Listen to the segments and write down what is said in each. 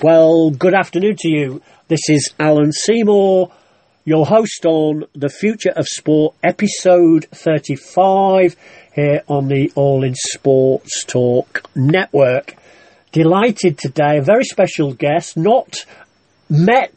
Well, good afternoon to you. This is Alan Seymour, your host on The Future of Sport, episode 35, here on the All in Sports Talk Network. Delighted today, a very special guest, not met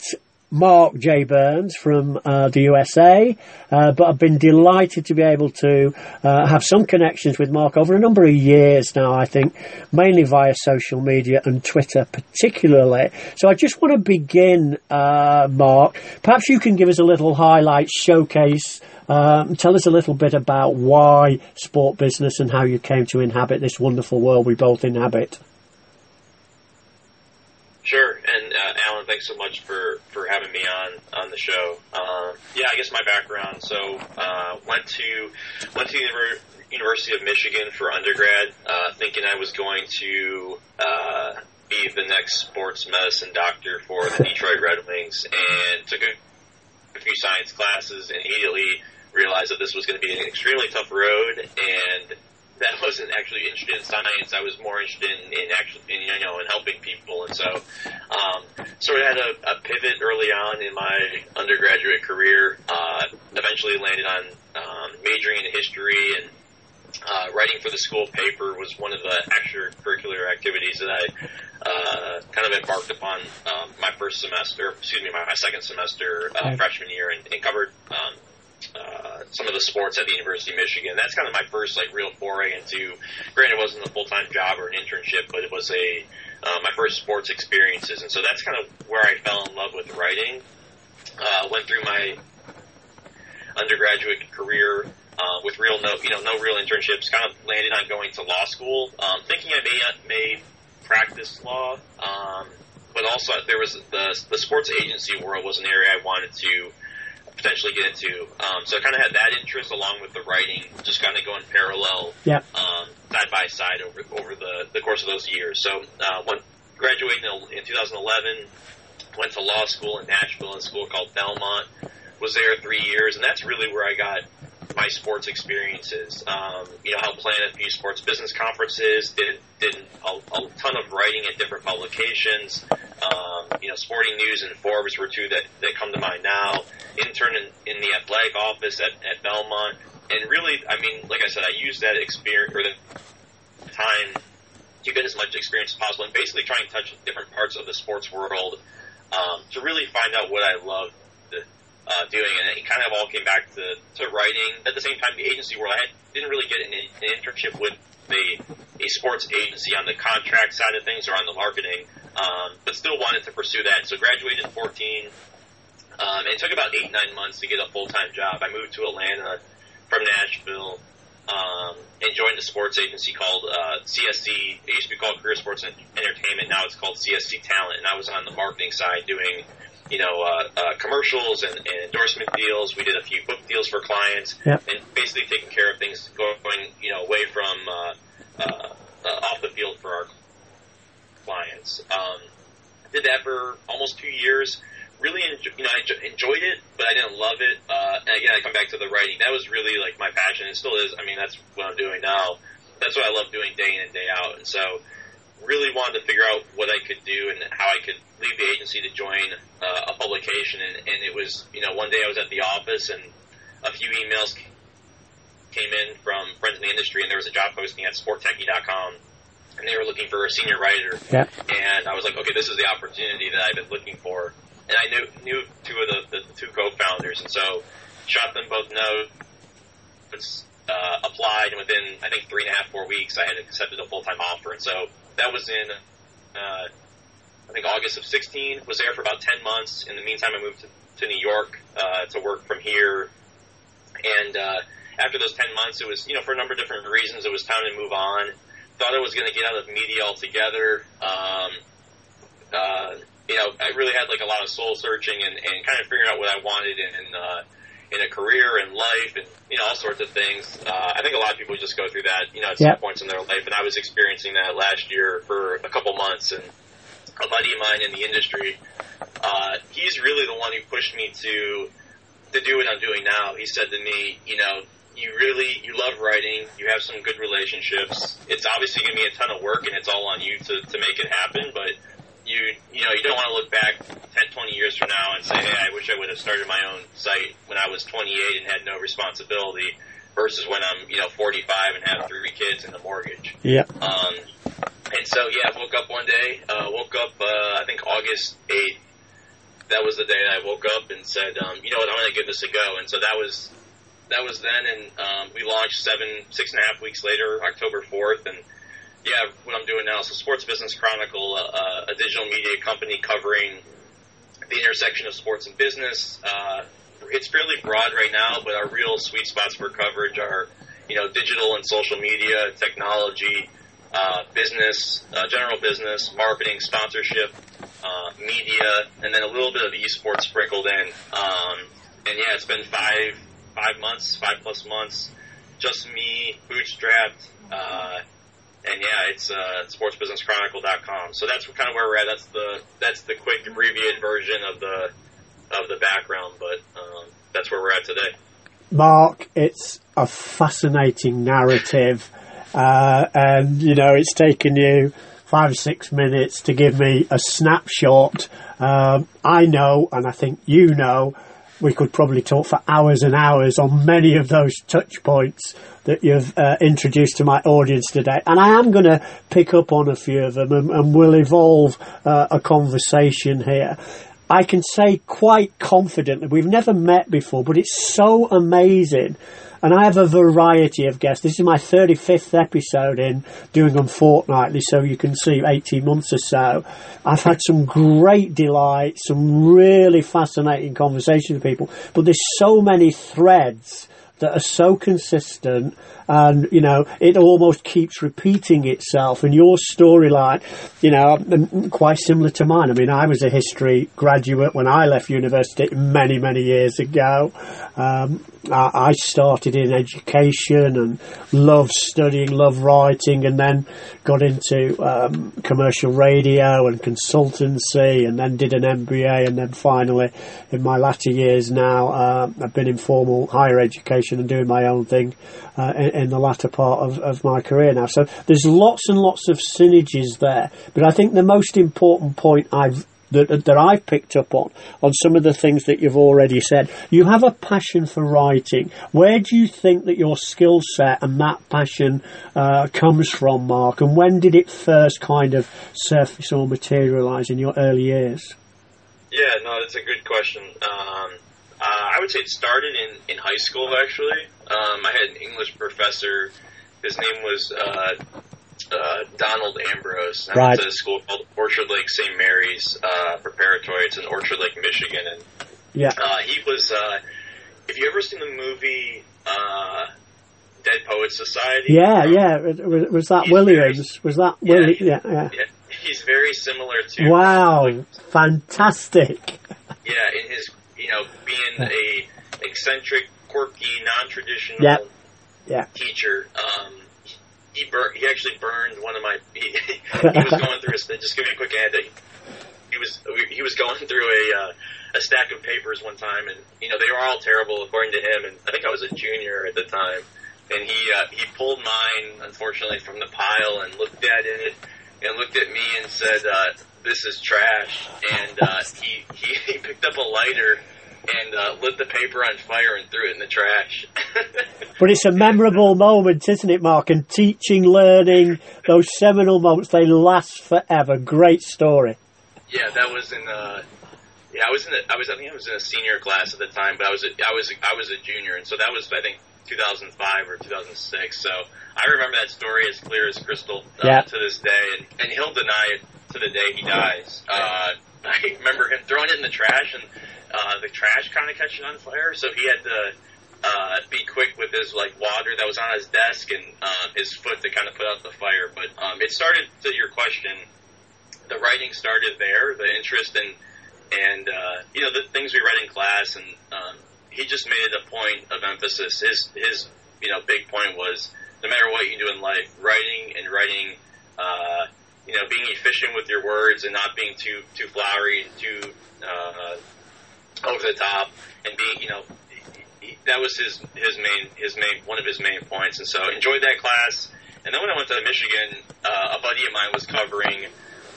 Mark J. Burns from uh, the USA, uh, but I've been delighted to be able to uh, have some connections with Mark over a number of years now, I think, mainly via social media and Twitter particularly. So I just want to begin, uh, Mark. Perhaps you can give us a little highlight showcase. Um, tell us a little bit about why sport business and how you came to inhabit this wonderful world we both inhabit. Sure, and uh, Alan, thanks so much for, for having me on on the show. Um, yeah, I guess my background. So, uh, went to went to the University of Michigan for undergrad, uh, thinking I was going to uh, be the next sports medicine doctor for the Detroit Red Wings, and took a, a few science classes, and immediately realized that this was going to be an extremely tough road, and that wasn't actually interested in science. I was more interested in, in actually, in, you know, in helping people. And so, um, sort of had a, a pivot early on in my undergraduate career. Uh, eventually landed on um, majoring in history and uh, writing for the school paper was one of the extracurricular activities that I uh, kind of embarked upon um, my first semester, excuse me, my, my second semester uh, freshman year, and, and covered um, uh, some of the sports at the University of Michigan. That's kind of my first like real foray into. Granted, it wasn't a full time job or an internship, but it was a uh, my first sports experiences, and so that's kind of where I fell in love with writing. Uh, went through my undergraduate career uh, with real no you know no real internships. Kind of landed on going to law school, um, thinking I may may practice law. Um, but also, there was the the sports agency world was an area I wanted to potentially get into. Um, so I kind of had that interest along with the writing, just kind of going parallel, yeah. um, side by side over over the, the course of those years. So uh, when graduating in 2011, went to law school in Nashville, in a school called Belmont. Was there three years, and that's really where I got my sports experiences. Um, you know, helped plan a few sports business conferences, did did a, a ton of writing at different publications. Um, you know, Sporting News and Forbes were two that, that come to mind now. Intern in, in the athletic office at, at Belmont. And really, I mean, like I said, I used that experience or the time to get as much experience as possible and basically try and touch different parts of the sports world um, to really find out what I loved uh, doing. And it kind of all came back to, to writing. At the same time, the agency world, I had, didn't really get an, an internship with a, a sports agency on the contract side of things or on the marketing um, but still wanted to pursue that. So graduated in 14. Um, it took about eight, nine months to get a full time job. I moved to Atlanta from Nashville um, and joined a sports agency called uh, CSC. It used to be called Career Sports and Entertainment. Now it's called CSC Talent. And I was on the marketing side doing, you know, uh, uh, commercials and, and endorsement deals. We did a few book deals for clients yep. and basically taking care of things going, you know, away from uh, uh, uh, off the field for our clients. Um, did that for almost two years. Really, enjoy, you know, I enjoyed it, but I didn't love it. Uh, and again, I come back to the writing. That was really like my passion. It still is. I mean, that's what I'm doing now. That's what I love doing day in and day out. And so, really wanted to figure out what I could do and how I could leave the agency to join uh, a publication. And, and it was, you know, one day I was at the office and a few emails came in from friends in the industry, and there was a job posting at sporttechie.com and they were looking for a senior writer. Yeah. And I was like, okay, this is the opportunity that I've been looking for. And I knew knew two of the, the, the two co-founders, and so shot them both notes, uh, applied, and within I think three and a half four weeks, I had accepted a full time offer. And so that was in uh, I think August of 16. Was there for about 10 months. In the meantime, I moved to, to New York uh, to work from here, and uh, after those 10 months, it was you know for a number of different reasons, it was time to move on thought I was going to get out of media altogether. Um, uh, you know, I really had like a lot of soul searching and, and kind of figuring out what I wanted in uh, in a career and life and you know all sorts of things. Uh, I think a lot of people just go through that, you know, at yep. some points in their life, and I was experiencing that last year for a couple months. And a buddy of mine in the industry, uh, he's really the one who pushed me to to do what I'm doing now. He said to me, you know, you really you love writing. You have some good relationships. It's obviously going to be a ton of work, and it's all on you to to make it happen. But you you know you don't want to look back ten twenty years from now and say, hey, I wish I would have started my own site when I was 28 and had no responsibility versus when I'm, you know, 45 and have three kids and a mortgage. Yeah. Um, and so, yeah, I woke up one day, uh, woke up, uh, I think August 8th. That was the day that I woke up and said, um, you know what, I'm going to give this a go. And so that was, that was then. And, um, we launched seven, six and a half weeks later, October 4th. And yeah, what I'm doing now. is So Sports Business Chronicle, uh, a digital media company covering the intersection of sports and business. Uh, it's fairly broad right now, but our real sweet spots for coverage are, you know, digital and social media, technology, uh, business, uh, general business, marketing, sponsorship, uh, media, and then a little bit of esports sprinkled in. Um, and yeah, it's been five five months, five plus months, just me, bootstrapped. Uh, and yeah, it's uh, sportsbusinesschronicle.com. So that's kind of where we're at. That's the that's the quick abbreviated version of the of the background, but um, that's where we're at today. Mark, it's a fascinating narrative, uh, and you know it's taken you five or six minutes to give me a snapshot. Um, I know, and I think you know, we could probably talk for hours and hours on many of those touch points that you've uh, introduced to my audience today. And I am going to pick up on a few of them and, and we'll evolve uh, a conversation here. I can say quite confidently, we've never met before, but it's so amazing. And I have a variety of guests. This is my 35th episode in doing them fortnightly, so you can see 18 months or so. I've had some great delight, some really fascinating conversations with people, but there's so many threads that are so consistent and you know it almost keeps repeating itself. And your storyline you know quite similar to mine. I mean i was a history graduate when i left university many many years ago. Um, I started in education and loved studying, loved writing, and then got into um, commercial radio and consultancy, and then did an MBA, and then finally, in my latter years now, uh, I've been in formal higher education and doing my own thing uh, in, the latter part of, of my career now. So there's lots and lots of synergies there, but I think the most important point I've that, that I've picked up on, on some of the things that you've already said. You have a passion for writing. Where do you think that your skill set and that passion uh, comes from, Mark? And when did it first kind of surface or materialise in your early years? Yeah, no, that's a good question. Um, uh, I would say it started in, in high school, actually. Um, I had an English professor. His name was uh, uh, Donald Ambrose. I right. went to a school called Orchard Lake St. Mary's uh, Preparatory. It's in Orchard Lake, Michigan, and yeah, uh, he was. Uh, have you ever seen the movie uh, Dead Poets Society? Yeah, um, yeah. Was, was that Williams? Very, was that yeah, Williams? Yeah, yeah, yeah. He's very similar to. Wow, like, fantastic. yeah, in his you know being yeah. a eccentric, quirky, non-traditional. Yeah. teacher. Um, he burned. He actually burned one of my. He, he was going through. A, just give me a quick ad. He was he was going through a uh, a stack of papers one time, and you know they were all terrible according to him. And I think I was a junior at the time, and he uh, he pulled mine unfortunately from the pile and looked at it and looked at me and said, uh, "This is trash." And uh, he, he he picked up a lighter and uh, lit the paper on fire and threw it in the trash. but it's a memorable moment, isn't it, Mark? And teaching, learning, those seminal moments, they last forever. Great story. Yeah, that was in. Uh, yeah, I was in. A, I was. I think I was in a senior class at the time, but I was. A, I was. A, I was a junior, and so that was. I think 2005 or 2006. So I remember that story as clear as crystal uh, yeah. to this day, and, and he'll deny it to the day he dies. Uh, I remember him throwing it in the trash, and uh, the trash kind of catching on fire, so he had to uh, be quick with his like water that was on his desk and uh, his foot to kind of put out the fire. But um, it started to your question. The writing started there, the interest in and uh, you know the things we read in class, and um, he just made it a point of emphasis. His his you know big point was no matter what you do in life, writing and writing. Uh, you know, being efficient with your words and not being too too flowery, and too uh, over the top and being, you know, that was his his main his main one of his main points. And so enjoyed that class. And then when I went to Michigan, uh, a buddy of mine was covering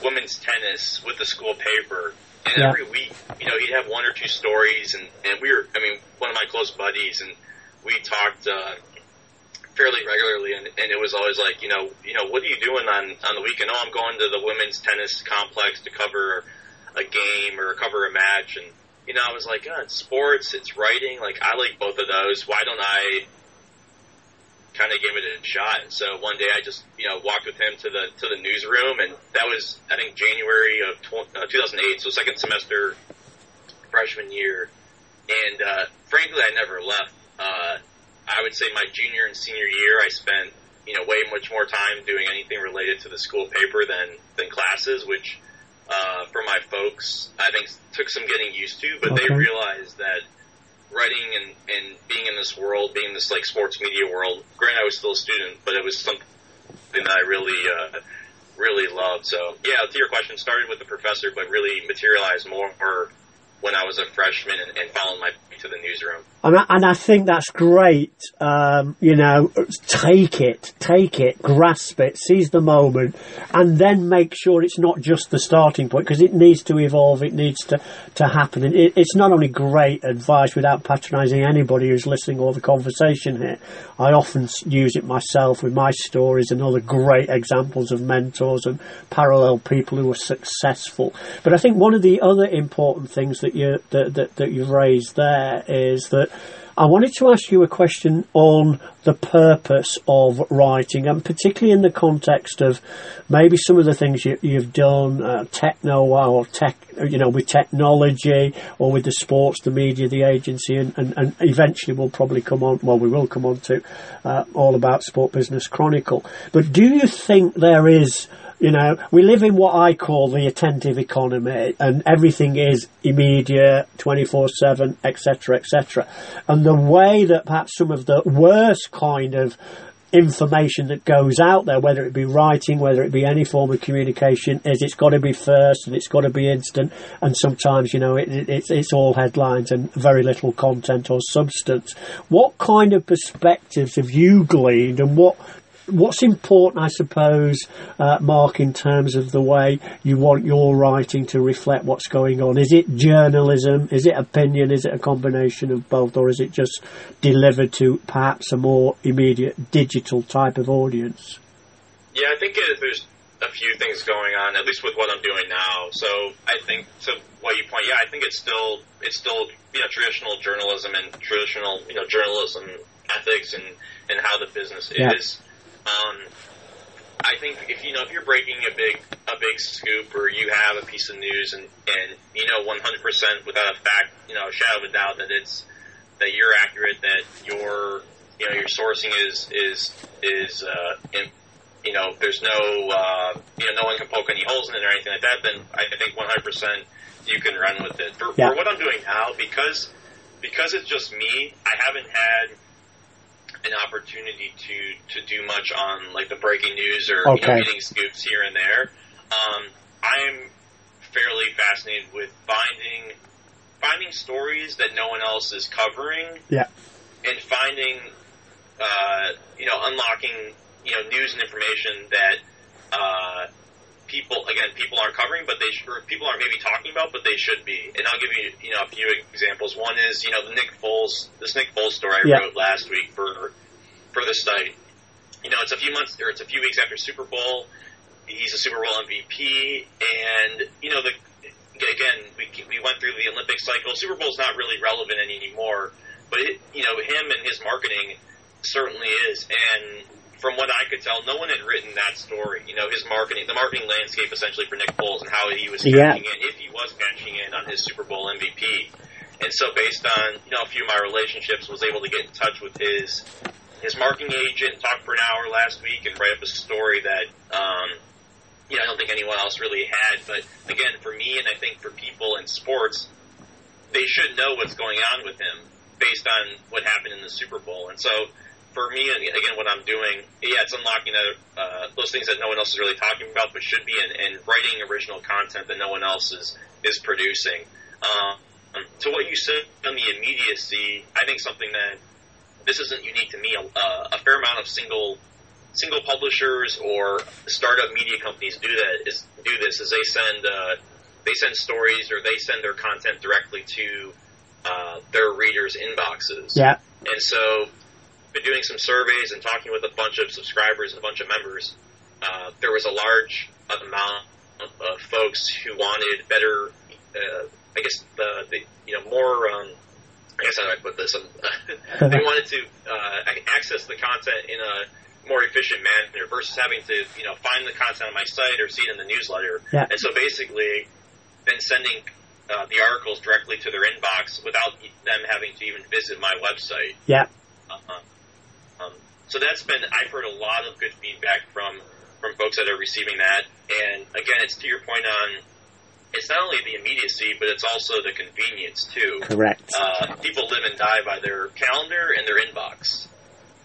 women's tennis with the school paper. And Yeah. every week, you know, he'd have one or two stories, and and we were, I mean, one of my close buddies, and we talked uh, fairly regularly, and, and it was always like, you know, you know, what are you doing on on the weekend? Oh, I'm going to the women's tennis complex to cover a game or cover a match, and you know, I was like, oh, it's sports, it's writing, like I like both of those. Why don't I? Kind of give it a shot. And so one day I just, you know, walked with him to the to the newsroom, and that was I think January of tw- uh, 2008, so second semester freshman year. And uh, frankly, I never left. Uh, I would say my junior and senior year, I spent you know way much more time doing anything related to the school paper than than classes, which uh, for my folks, I think took some getting used to. But they realized that writing and, and being in this world, being in this like sports media world. Granted, I was still a student, but it was something that I really uh, really loved. So yeah, to your question, started with the professor, but really materialized more when I was a freshman and, and my way to the newsroom. And I, and I think that's great. Um, you know, take it, take it, grasp it, seize the moment, and then make sure it's not just the starting point because it needs to evolve. It needs to to happen. And it, it's not only great advice without patronising anybody who's listening or the conversation here. I often use it myself with my stories and other great examples of mentors and parallel people who are successful. But I think one of the other important things that you that, that, that you've raised there is that I wanted to ask you a question on the purpose of writing, and particularly in the context of maybe some of the things you, you've done, uh, techno or tech, you know, with technology or with the sports, the media, the agency, and, and, and eventually we'll probably come on. Well, we will come on to uh, all about Sport Business Chronicle. But do you think there is? You know, we live in what I call the attentive economy, and everything is immediate, 24 7, etc., etc. And the way that perhaps some of the worst kind of information that goes out there, whether it be writing, whether it be any form of communication, is it's got to be first and it's got to be instant. And sometimes, you know, it, it, it's, it's all headlines and very little content or substance. What kind of perspectives have you gleaned and what what's important, I suppose, uh, Mark, in terms of the way you want your writing to reflect what's going on? Is it journalism? Is it opinion? Is it a combination of both? Or is it just delivered to perhaps a more immediate digital type of audience? Yeah, I think it, there's a few things going on, at least with what I'm doing now. So I think to what you point, yeah, I think it's still it's still you know traditional journalism and traditional you know journalism ethics and and how the business Yeah. is. Um, I think if you know if you're breaking a big a big scoop or you have a piece of news and and you know 100 percent without a fact you know a shadow of a doubt that it's that you're accurate that your you know your sourcing is is is uh, in, you know there's no uh, you know no one can poke any holes in it or anything like that then I think 100 percent you can run with it for, Yeah. for what I'm doing now because because it's just me I haven't had an opportunity to to do much on like the breaking news or you know, getting scoops here and there. Um, I'm fairly fascinated with finding finding stories that no one else is covering Yeah. and finding uh, you know unlocking you know news and information that uh, people again people aren't covering but they sh- or people aren't maybe talking about but they should be. And I'll give you you know a few examples. One is you know the Nick Foles this Nick Foles story I Yeah. wrote last week for for the site. You know it's a few months or it's a few weeks after Super Bowl. He's a Super Bowl MVP and you know the again we we went through the Olympic cycle. Super Bowl's not really relevant anymore but it, you know him and his marketing certainly is. And from what I could tell, no one had written that story. You know, his marketing, the marketing landscape essentially for Nick Foles and how he was Yeah. cashing in, if he was cashing in on his Super Bowl MVP. And so, based on you know a few of my relationships, was able to get in touch with his his marketing agent, talk for an hour last week, and write up a story that um, you know I don't think anyone else really had. But again, for me, and I think for people in sports, they should know what's going on with him based on what happened in the Super Bowl. And so, for me, and again, what I'm doing, yeah, it's unlocking uh, those things that no one else is really talking about, but should be, and, and writing original content that no one else is is producing. Um, to what you said on the immediacy, I think something that this isn't unique to me. A, a fair amount of single single publishers or startup media companies do that is do this is they send uh, they send stories or they send their content directly to uh, their readers' inboxes. Yeah. And so, been doing some surveys and talking with a bunch of subscribers and a bunch of members. Uh, there was a large amount of folks who wanted better, uh, I guess the, the you know more. Um, I guess how do I put this? Um, they wanted to uh, access the content in a more efficient manner versus having to you know find the content on my site or see it in the newsletter. Yeah. And so basically, been sending uh, the articles directly to their inbox without them having to even visit my website. Yeah. Uh-huh. So that's been I've heard a lot of good feedback from from folks that are receiving that. And again, it's to your point on it's not only the immediacy, but it's also the convenience too. Correct. Uh, people live and die by their calendar and their inbox.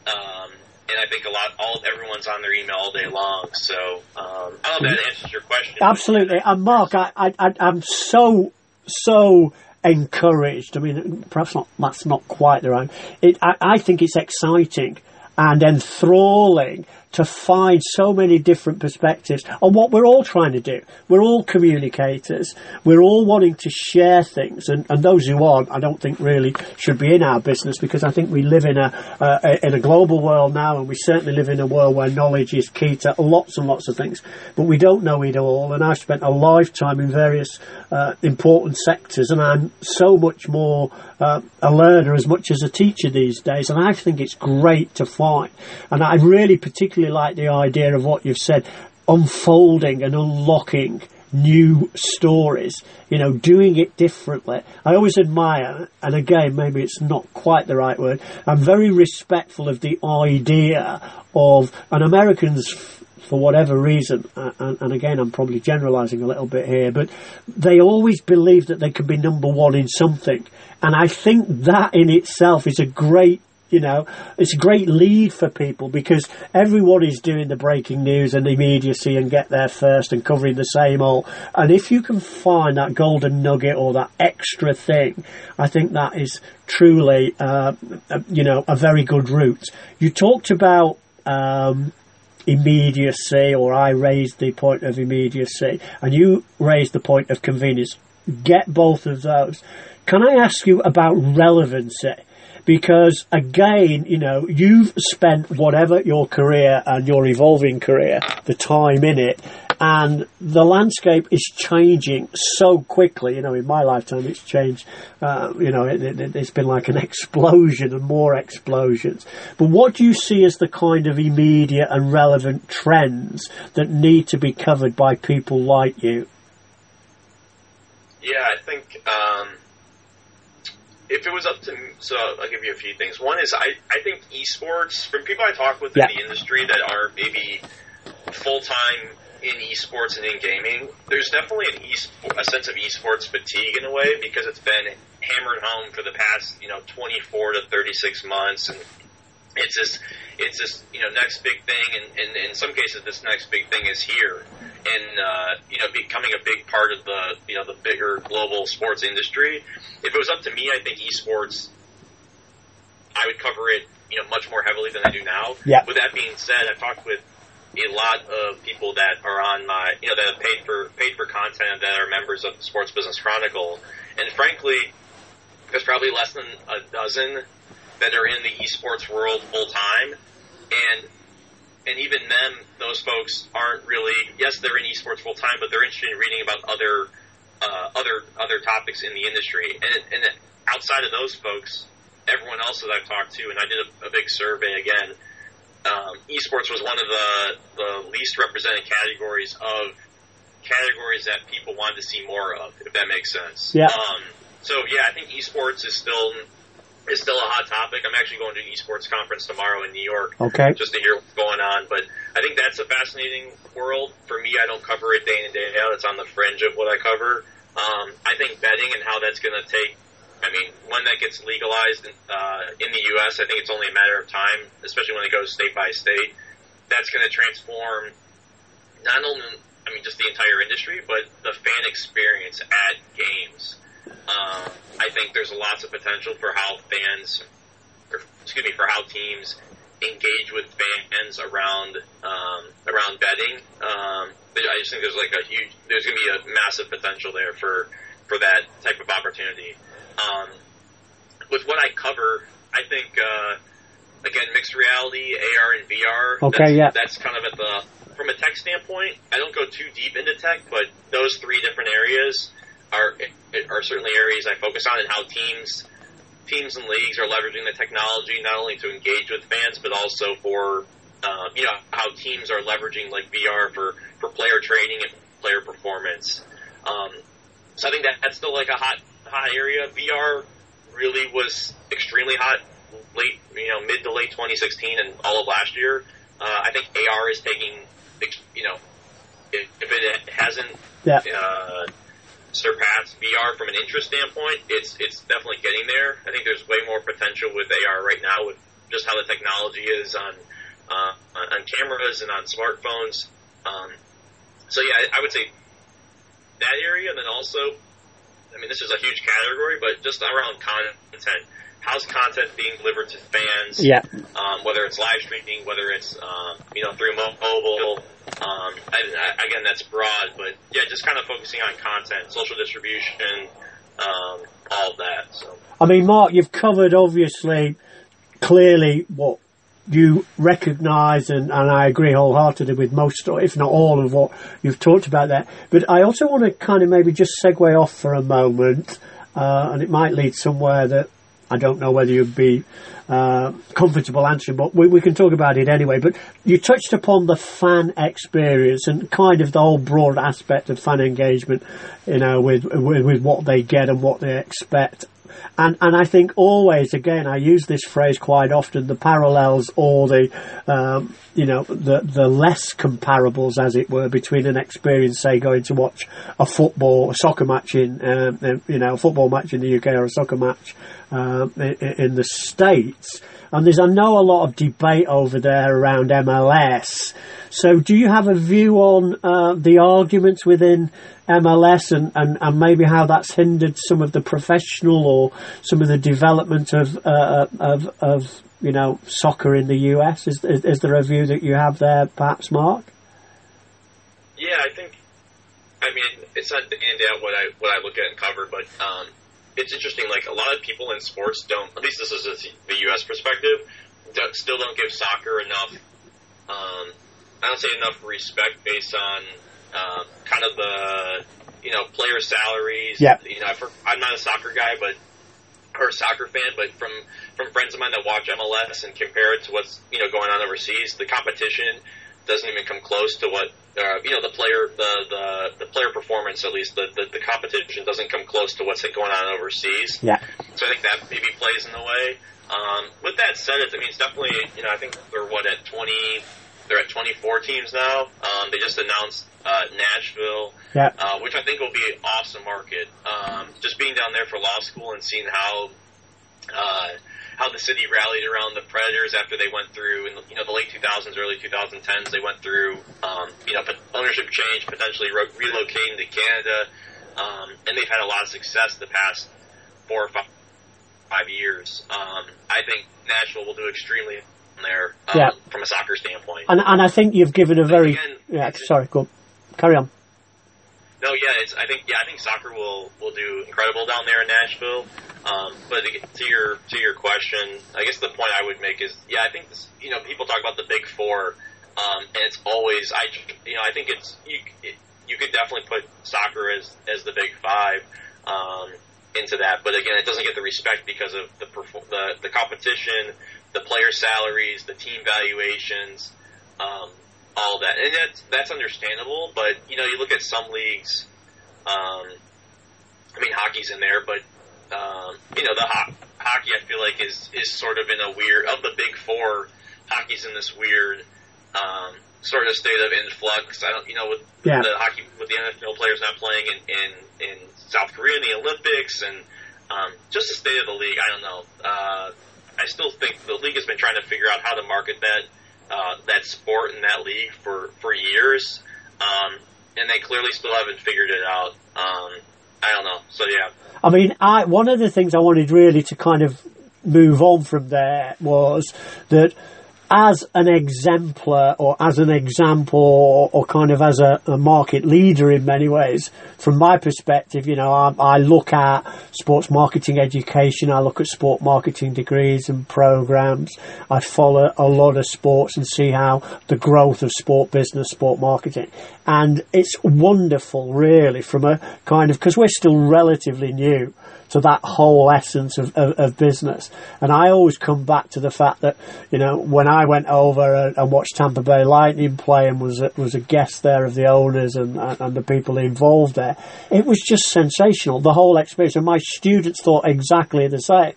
Um, and I think a lot, all everyone's on their email all day long. So um, I don't know if that answers your question. Absolutely. And Mark, I, I, I, I'm so, so encouraged. I mean, perhaps not, that's not quite the right. It, I, I think it's exciting and enthralling to find so many different perspectives on what we're all trying to do. We're all communicators. We're all wanting to share things, and, and those who aren't, I don't think really should be in our business because I think we live in a uh, in a global world now, and we certainly live in a world where knowledge is key to lots and lots of things, but we don't know it all. And I've spent a lifetime in various uh, important sectors, and I'm so much more uh, a learner as much as a teacher these days, and I think it's great to find. And I really particularly like the idea of what you've said, unfolding and unlocking new stories, you know, doing it differently. I always admire, and again, maybe it's not quite the right word, I'm very respectful of the idea of, and Americans, for whatever reason, and, and again, I'm probably generalizing a little bit here, but they always believe that they can be number one in something. And I think that in itself is a great you know, it's a great lead for people because everyone is doing the breaking news and immediacy and get there first and covering the same old. And if you can find that golden nugget or that extra thing, I think that is truly, uh, you know, a very good route. You talked about, um, immediacy or I raised the point of immediacy and you raised the point of convenience. Get both of those. Can I ask you about relevancy? Because again, you know, you've spent whatever your career and your evolving career, the time in it, and the landscape is changing so quickly. You know, in my lifetime, it's changed. Uh, you know, it, it, it's been like an explosion and more explosions. But what do you see as the kind of immediate and relevant trends that need to be covered by people like you? Yeah, I think. Um if it was up to me, so I'll give you a few things. One is I, I think esports, from people I talk with yeah. in the industry that are maybe full time in esports and in gaming, there's definitely an e- a sense of esports fatigue in a way because it's been hammered home for the past you know 24 to 36 months, and it's this it's this you know next big thing, and, and in some cases this next big thing is here and uh, you know becoming a big part of the you know the bigger global sports industry. If it was up to me, I think esports, I would cover it you know much more heavily than I do now. Yeah. With that being said, I've talked with a lot of people that are on my you know that have paid for paid for content that are members of the Sports Business Chronicle, and frankly, there's probably less than a dozen that are in the esports world full time, and and even them, those folks aren't really. Yes, they're in esports full time, but they're interested in reading about other uh, other other topics in the industry. And and outside of those folks, everyone else that I've talked to, and I did a, a big survey again. Um, esports was one of the the least represented categories of categories that people wanted to see more of, if that makes sense. Yeah. Um, so yeah, I think esports is still is still a hot topic. I'm actually going to an esports conference tomorrow in New York. Okay. Just to hear what's going on. But I think that's a fascinating world. For me, I don't cover it day in and day out. It's on the fringe of what I cover. Um, I think betting and how that's going to take. I mean, when that gets legalized in, uh, in the U.S., I think it's only a matter of time, especially when it goes state by state. That's going to transform not only, I mean, just the entire industry, but the fan experience at games. Um, I think there's lots of potential for how fans, or excuse me, for how teams engage with fans around um, around betting. Um, I just think there's like a huge, there's going to be a massive potential there for for that type of opportunity. Um, with what I cover, I think uh, again mixed reality, AR and VR. Okay, that's, yeah, that's kind of at the from a tech standpoint. I don't go too deep into tech, but those three different areas are are certainly areas I focus on, and how teams teams and leagues are leveraging the technology not only to engage with fans, but also for uh, you know how teams are leveraging like VR for for player training and player performance. Um, so I think that that's still like a hot hot area. VR really was extremely hot late you know mid to late 2016 and all of last year. Uh, I think AR is taking you know if, if it hasn't yeah. uh, surpass VR from an interest standpoint, it's it's definitely getting there. I think there's way more potential with AR right now with just how the technology is on uh, on cameras and on smartphones. Um, so yeah, I, I would say that area, and then also, I mean, this is a huge category, but just around content. How's content being delivered to fans? Yeah. Um, whether it's live streaming, whether it's um, you know through mobile, um, I, again, that's broad, but yeah, just kind of focusing on content, social distribution, um, all that. So, I mean, Mark, you've covered obviously clearly what you recognise, and, and I agree wholeheartedly with most, if not all, of what you've talked about there. But I also want to kind of maybe just segue off for a moment, uh, and it might lead somewhere that I don't know whether you'd be uh, comfortable answering, but we, we, can talk about it anyway. But you touched upon the fan experience and kind of the whole broad aspect of fan engagement, you know, with, with, with what they get and what they expect. And and I think always again I use this phrase quite often the parallels or the um, you know the the less comparables as it were between an experience say going to watch a football a soccer match in um, you know a football match in the UK or a soccer match in, in the States. And there's, I know, a lot of debate over there around MLS. So, do you have a view on uh, the arguments within MLS and, and, and maybe how that's hindered some of the professional or some of the development of uh, of, of you know soccer in the US? Is, is, is there a view that you have there, perhaps, Mark? Yeah, I think. I mean, it's not the end out what I what I look at and cover, but um, it's interesting. Like a lot of people in sports don't. At least this is the U.S. perspective. Don't, still don't give soccer enough. Um, I don't say enough respect based on um, kind of the you know player salaries. Yeah. You know, I'm not a soccer guy, but or a soccer fan, but from from friends of mine that watch MLS and compare it to what's you know going on overseas, the competition doesn't even come close to what uh, you know the player the, the the player performance at least the, the, the competition doesn't come close to what's going on overseas. Yeah. So I think that maybe plays in the way. Um, with that said, I mean it's definitely you know I think they're what at twenty they're at twenty four teams now. Um, they just announced uh, Nashville, yeah. uh, which I think will be an awesome market. Um, just being down there for law school and seeing how. Uh, how the city rallied around the Predators after they went through in the, you know the late 2000s, early 2010s. They went through um, you know ownership change, potentially re- relocating to Canada, um, and they've had a lot of success the past four or five, five years. Um, I think Nashville will do extremely there um, yeah. from a soccer standpoint. And, and I think you've given a very again, yeah. Sorry, go carry on. No, yeah, it's. I think yeah, I think soccer will will do incredible down there in Nashville. Um, but to your to your question, I guess the point I would make is, yeah, I think this, you know people talk about the big four, um, and it's always I you know I think it's you it, you could definitely put soccer as as the big five um, into that, but again, it doesn't get the respect because of the the, the competition, the player salaries, the team valuations. Um, all that, and that's that's understandable. But you know, you look at some leagues. Um, I mean, hockey's in there, but um, you know, the ho- hockey I feel like is is sort of in a weird of the big four. Hockey's in this weird um, sort of state of influx. I don't, you know, with yeah. the hockey with the NHL players not playing in in, in South Korea in the Olympics, and um, just the state of the league. I don't know. Uh, I still think the league has been trying to figure out how to market that uh, that sport and that league for for years, um, and they clearly still haven't figured it out. Um, I don't know. So yeah. I mean, I one of the things I wanted really to kind of move on from there was that as an exemplar or as an example or, or kind of as a, a, market leader in many ways, from my perspective, you know, I, I, look at sports marketing education, I look at sport marketing degrees and programs, I follow a lot of sports and see how the growth of sport business, sport marketing. And it's wonderful, really, from a kind of, because we're still relatively new to that whole essence of, of, of, business. And I always come back to the fact that, you know, when I went over and, and watched Tampa Bay Lightning play and was a, was a guest there of the owners and, and the people involved there, it was just sensational, the whole experience. And my students thought exactly the same.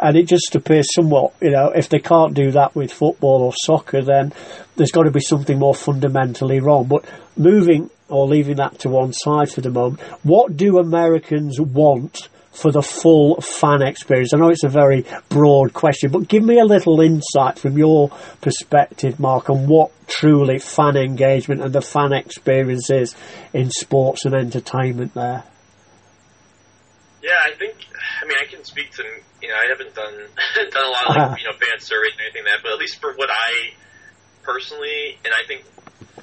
And it just appears somewhat, you know, if they can't do that with football or soccer, then there's got to be something more fundamentally wrong. But moving or leaving that to one side for the moment, what do Americans want for the full fan experience? I know it's a very broad question, but give me a little insight from your perspective, Mark, on what truly fan engagement and the fan experience is in sports and entertainment there. Yeah, I think. I mean, I can speak to. You know, I haven't done done a lot of like, uh-huh. you know fan surveys or anything like that, but at least for what I personally, and I think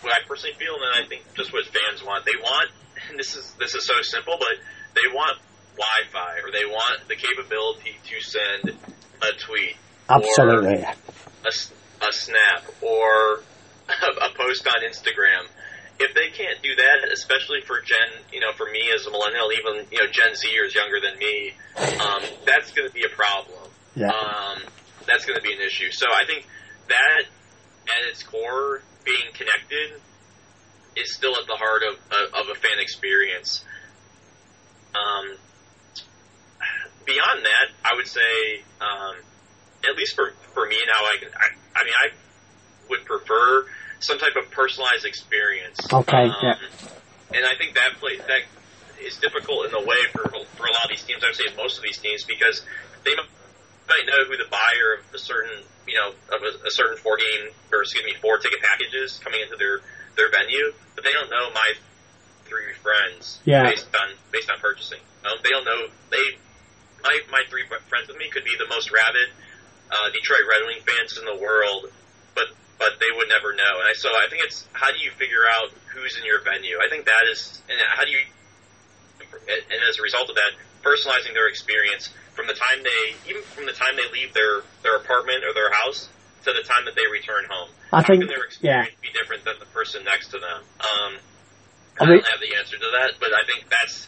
what I personally feel, and then I think just what fans want, they want. And this is this is so simple, but they want Wi-Fi or they want the capability to send a tweet, absolutely, a, a snap or a post on Instagram. If they can't do that, especially for Gen, you know, for me as a millennial, even you know Gen Zers younger than me, um, that's going to be a problem. Yeah. Um, that's going to be an issue. So I think that, at its core, being connected is still at the heart of, of, of a fan experience. Um, beyond that, I would say, um, at least for, for me now, I, I, I mean, I would prefer some type of personalized experience. Okay. Um, yeah. And I think that play, that is difficult in the way for for a lot of these teams. I would say most of these teams because they might know who the buyer of a certain you know of a, a certain four game or excuse me four ticket packages coming into their their venue, but they don't know my three friends yeah. based on based on purchasing. Um, they don't know they my my three friends with me could be the most rabid uh, Detroit Red Wing fans in the world, but but they would never know. And I, so I think it's how do you figure out who's in your venue? I think that is, and how do you, and as a result of that, personalizing their experience from the time they, even from the time they leave their their apartment or their house to the time that they return home. I how think can their experience yeah. be different than the person next to them? Um, I, I don't have the answer to that, but I think that's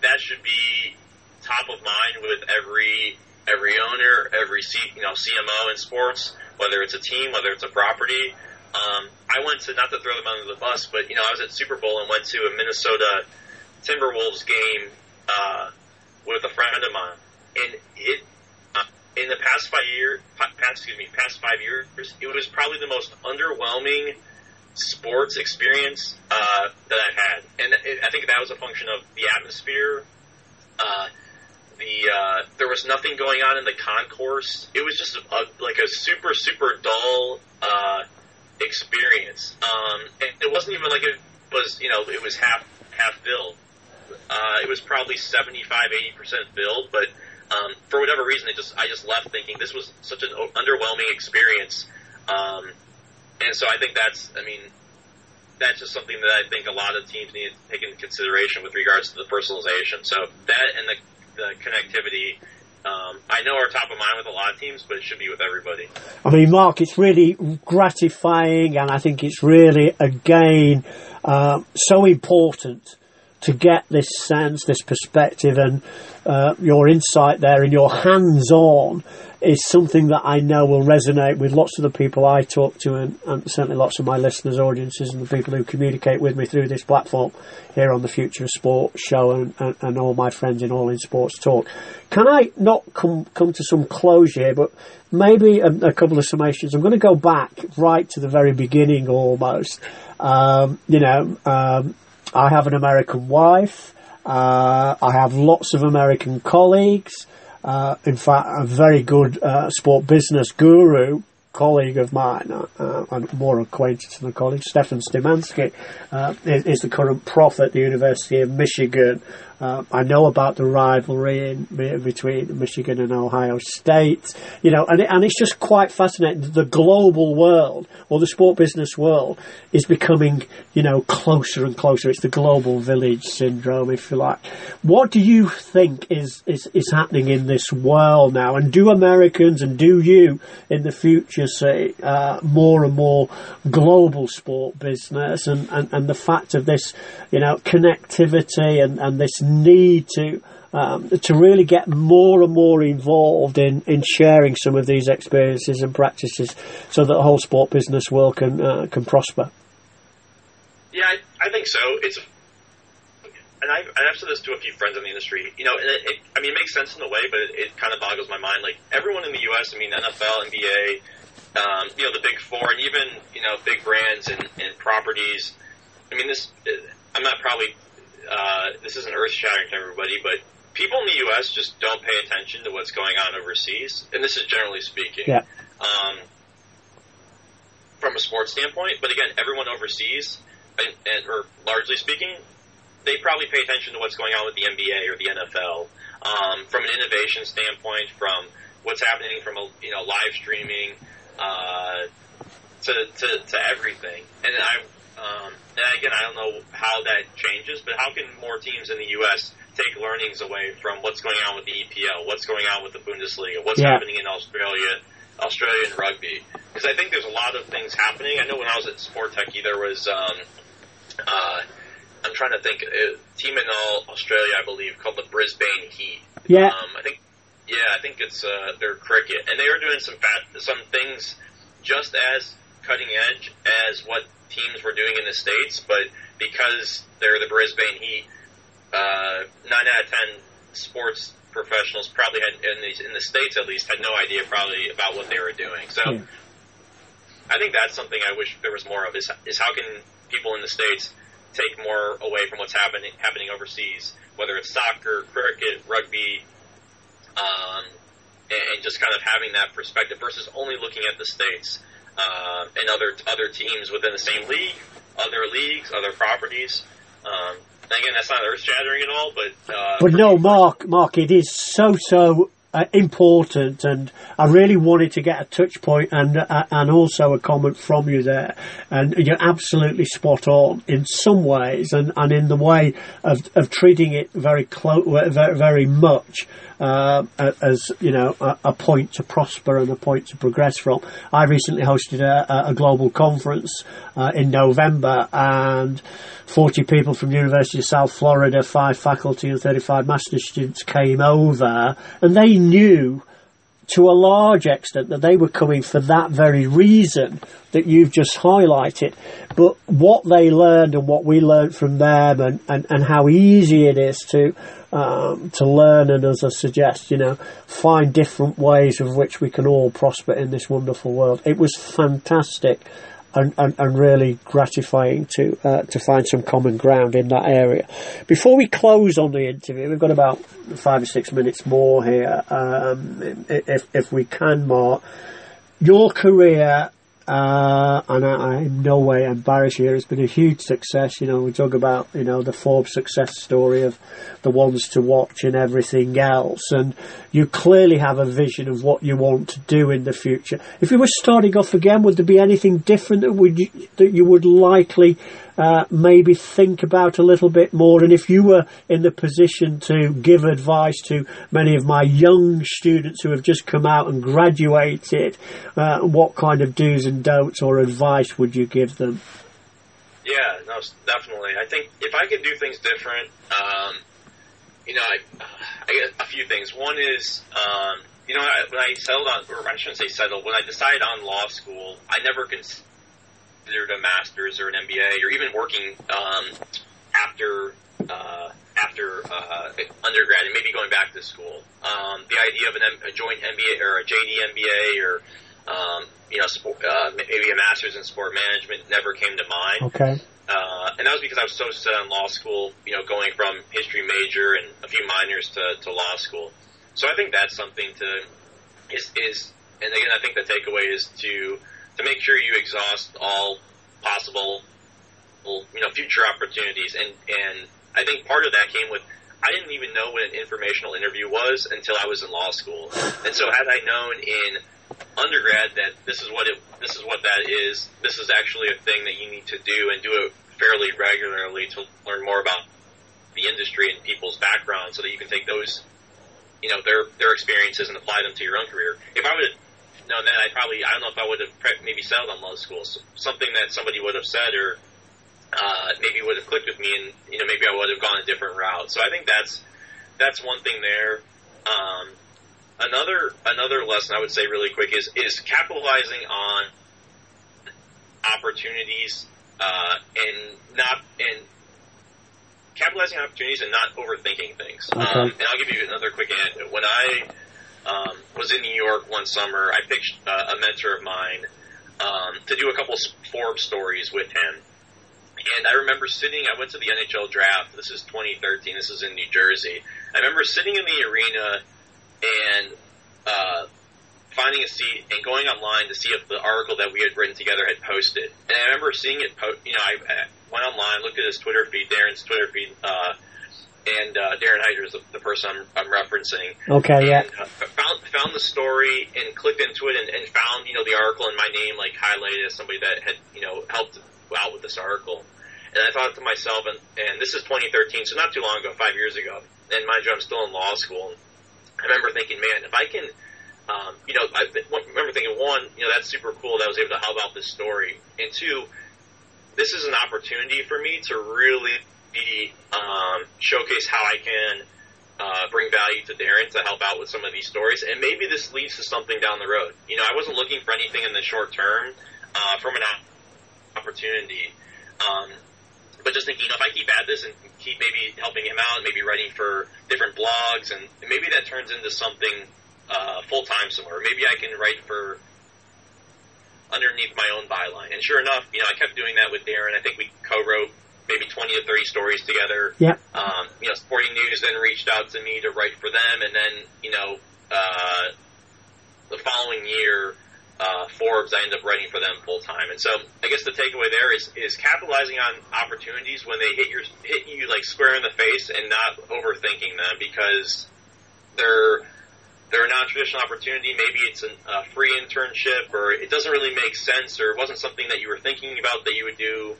that should be top of mind with every every owner, every C, you know CMO in sports, whether it's a team, whether it's a property. Um, I went to not to throw them under the bus, but you know I was at Super Bowl and went to a Minnesota Timberwolves game uh, with a friend of mine, and it uh, in the past five years, past excuse me, past five years, it was probably the most underwhelming sports experience uh, that I've had, and it, I think that was a function of the atmosphere. Uh, the uh, there was nothing going on in the concourse. It was just a, like a super super dull uh, experience. Um, and it wasn't even like it was you know it was half half filled. Uh, it was probably 75 80 percent filled, but um, for whatever reason, it just I just left thinking this was such an underwhelming experience. Um, and so I think that's I mean that's just something that I think a lot of teams need to take into consideration with regards to the personalization. So that and the the connectivity. Um, I know are top of mind with a lot of teams, but it should be with everybody. I mean, Mark, it's really gratifying, and I think it's really again uh, so important to get this sense, this perspective, and uh, your insight there, and your hands-on is something that I know will resonate with lots of the people I talk to, and, and, certainly lots of my listeners, audiences, and the people who communicate with me through this platform here on the Future of Sport show, and, and, and all my friends in All in Sports Talk. Can I not come come to some closure here, but maybe a, a couple of summations? I'm going to go back right to the very beginning, almost. Um, you know, um, I have an American wife. Uh, I have lots of American colleagues. Uh, in fact, a very good uh, sport business guru colleague of mine, uh, uh and more acquaintance than a colleague, Stefan Szymanski, uh, is, is, the current prof at the University of Michigan, Um, I know about the rivalry in, between Michigan and Ohio State, you know, and, it, and it's just quite fascinating. The global world or the sport business world is becoming, you know, closer and closer. It's the global village syndrome, if you like. What do you think is, is, is happening in this world now? And do Americans and do you in the future see uh, more and more global sport business and, and, and the fact of this, you know, connectivity and, and this need to um, to really get more and more involved in, in sharing some of these experiences and practices so that the whole sport business world can uh, can prosper. Yeah, I, I think so. It's and I've, I've said this to a few friends in the industry. You know, it, it, I mean, it makes sense in a way, but it, it kind of boggles my mind. Like everyone in the U.S., I mean, NFL, NBA, um, you know, the big four, and even you know, big brands and, and properties. I mean, this I'm not probably uh, this isn't earth shattering to everybody, but people in the U.S. just don't pay attention to what's going on overseas, and this is generally speaking. Yeah. Um, from a sports standpoint, but again, everyone overseas, and, and, or largely speaking, they probably pay attention to what's going on with the NBA or the NFL. Um, from an innovation standpoint, from what's happening from a you know live streaming uh, to, to to everything, and I um, and again, I don't know how that changes, but how can more teams in the U.S. take learnings away from what's going on with the EPL, what's going on with the Bundesliga, what's yeah. happening in Australia, Australian rugby? Because I think there's a lot of things happening. I know when I was at SportTechie, there was, um, uh, I'm trying to think, a team in all Australia, I believe, called the Brisbane Heat. Yeah. Um, I think, yeah, I think it's uh, their cricket, and they were doing some fat, some things just as cutting edge as what teams were doing in the states, but because they're the Brisbane Heat, uh, nine out of ten sports professionals probably had in the, in the states at least had no idea probably about what they were doing. So yeah. I think that's something I wish there was more of is is how can people in the states take more away from what's happening happening overseas, whether it's soccer, cricket, rugby, um, and, and just kind of having that perspective versus only looking at the states uh, and other other teams within the same league, other leagues, other properties. Um, again, that's not earth shattering at all, but uh, but no, Mark, Mark, it is so so uh, important, and I really wanted to get a touch point and uh, and also a comment from you there. And you're absolutely spot on in some ways, and, and in the way of, of treating it very close, very, very much uh, as you know a, a, point to prosper and a point to progress from. I recently hosted a, a global conference uh, in November, and 40 people from University of South Florida, five faculty and 35 master's students came over, and they knew to a large extent that they were coming for that very reason that you've just highlighted. But what they learned and what we learned from them and, and, and how easy it is to um, to learn and as I suggest, you know, find different ways of which we can all prosper in this wonderful world. It was fantastic and, and, and really gratifying to uh, to find some common ground in that area. Before we close on the interview, we've got about five or six minutes more here, um, if if we can, Mark. Your career uh, and I, I in no way embarrass you. Here. It's been a huge success. You know, we talk about you know the Forbes success story of the ones to watch and everything else, and you clearly have a vision of what you want to do in the future. If you were starting off again, would there be anything different that would you, that you would likely uh, maybe think about a little bit more. And if you were in the position to give advice to many of my young students who have just come out and graduated, uh, what kind of do's and don'ts or advice would you give them? Yeah, no, definitely. I think if I could do things different, um, you know, I, I get a few things. One is, um, you know, when I settled on, or I shouldn't say settled, when I decided on law school, I never considered considered a master's or an MBA or even working um, after uh, after uh, undergrad and maybe going back to school. Um, the idea of an, a joint MBA or a JD MBA or um, you know sport, uh, maybe a master's in sport management never came to mind. Okay. Uh, and that was because I was so set on law school, you know, going from history major and a few minors to, to law school. So I think that's something to is is and again I think the takeaway is to to make sure you exhaust all possible, you know, future opportunities. And and I think part of that came with I didn't even know what an informational interview was until I was in law school. And so had I known in undergrad that this is what it, this is what that is, this is actually a thing that you need to do and do it fairly regularly to learn more about the industry and people's background so that you can take those, you know, their, their experiences and apply them to your own career. If I would have known that, I probably, I don't know if I would have maybe settled on law school. Something that somebody would have said or, uh, maybe would have clicked with me, and you know maybe I would have gone a different route. So I think that's that's one thing there. Um, another another lesson I would say really quick is is capitalizing on opportunities uh, and not and capitalizing on opportunities and not overthinking things. Okay. Um, and I'll give you another quick anecdote. When I um, was in New York one summer, I picked uh, a mentor of mine um, to do a couple Forbes stories with him. And I remember sitting, I went to the NHL draft. This is 2013. This is in New Jersey. I remember sitting in the arena and uh, finding a seat and going online to see if the article that we had written together had posted. And I remember seeing it, po- you know, I, I went online, looked at his Twitter feed, Darren's Twitter feed, uh, and uh, Darren Heitner is the, the person I'm, I'm referencing. Okay, yeah. And, uh, found found the story and clicked into it and, and found you know the article and my name like highlighted as somebody that had you know helped out with this article. And I thought to myself, and, and this is 2013, so not too long ago, five years ago. And mind you, I'm still in law school. I remember thinking, man, if I can, um, you know, I remember thinking, one, you know, that's super cool that I was able to help out this story, and two, this is an opportunity for me to really be, um, showcase how I can uh, bring value to Darren to help out with some of these stories, and maybe this leads to something down the road. You know, I wasn't looking for anything in the short term uh, from an opportunity. Um, but just thinking, you know, if I keep at this and keep maybe helping him out, maybe writing for different blogs, and maybe that turns into something uh, full time somewhere. Maybe I can write for underneath my own byline. And sure enough, you know, I kept doing that with Darren. I think we co-wrote maybe 20 to 30 stories together. Yeah. Um, you know, Sporting News then reached out to me to write for them, and then you know, uh, the following year uh, Forbes, I end up writing for them full time. And so I guess the takeaway there is is capitalizing on opportunities when they hit your hit you like square in the face and not overthinking them because they're they're a non-traditional opportunity. Maybe it's a uh, free internship, or it doesn't really make sense, or it wasn't something that you were thinking about that you would do.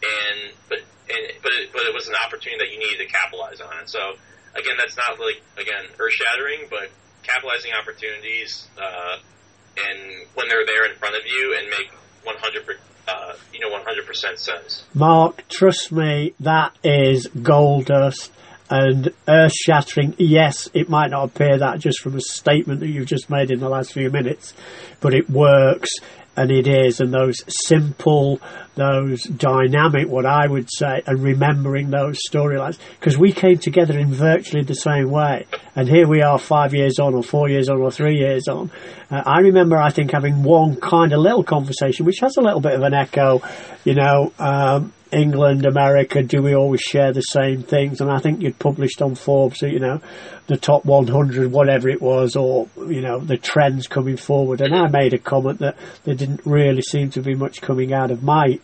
And but and but it, but it was an opportunity that you needed to capitalize on. And so again, that's not like again earth shattering, but capitalizing opportunities. Uh, and when they're there in front of you and make 100 uh, you know 100% sense. Mark, trust me, that is gold dust and earth shattering. Yes, it might not appear that just from a statement that you've just made in the last few minutes, but it works and it is, and those simple, those dynamic, what I would say, and remembering those storylines, because we came together in virtually the same way, and here we are five years on, or four years on, or three years on. Uh, I remember, I think, having one kind of little conversation, which has a little bit of an echo, you know, um, England, America, do we always share the same things? And I think you'd published on Forbes, you know, the top 100, whatever it was, or, you know, the trends coming forward. And I made a comment that there didn't really seem to be much coming out of my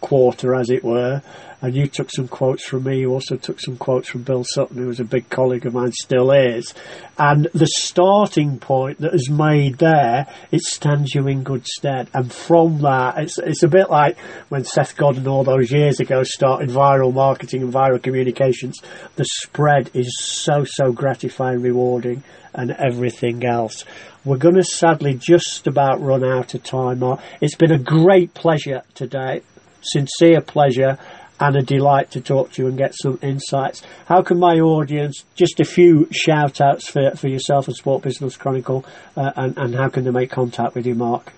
quarter, as it were. And you took some quotes from me. You also took some quotes from Bill Sutton, who was a big colleague of mine, still is. And the starting point that is made there, it stands you in good stead. And from that, it's, it's a bit like when Seth Godin all those years ago started viral marketing and viral communications. The spread is so, so gratifying, rewarding, and everything else. We're going to sadly just about run out of time. It's been a great pleasure today sincere pleasure and a delight to talk to you and get some insights. How can my audience, just a few shout outs for, for yourself and Sport Business Chronicle, uh, and, and how can they make contact with you, Mark?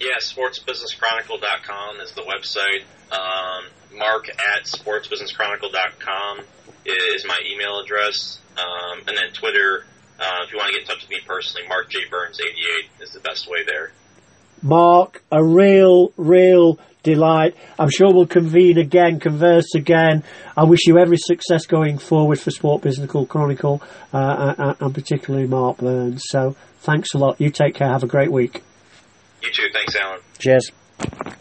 Yeah, sportsbusinesschronicle.com is the website. Um, mark at sportsbusinesschronicle.com is my email address. Um, and then Twitter, uh, if you want to get in touch with me personally, Mark J. Burns 88 is the best way there. Mark, a real, real delight. I'm sure we'll convene again, converse again. I wish you every success going forward for Sport Business Chronicle, uh, uh, uh, and particularly Mark Burns. So thanks a lot. You take care. Have a great week. You too. Thanks, Alan. Cheers.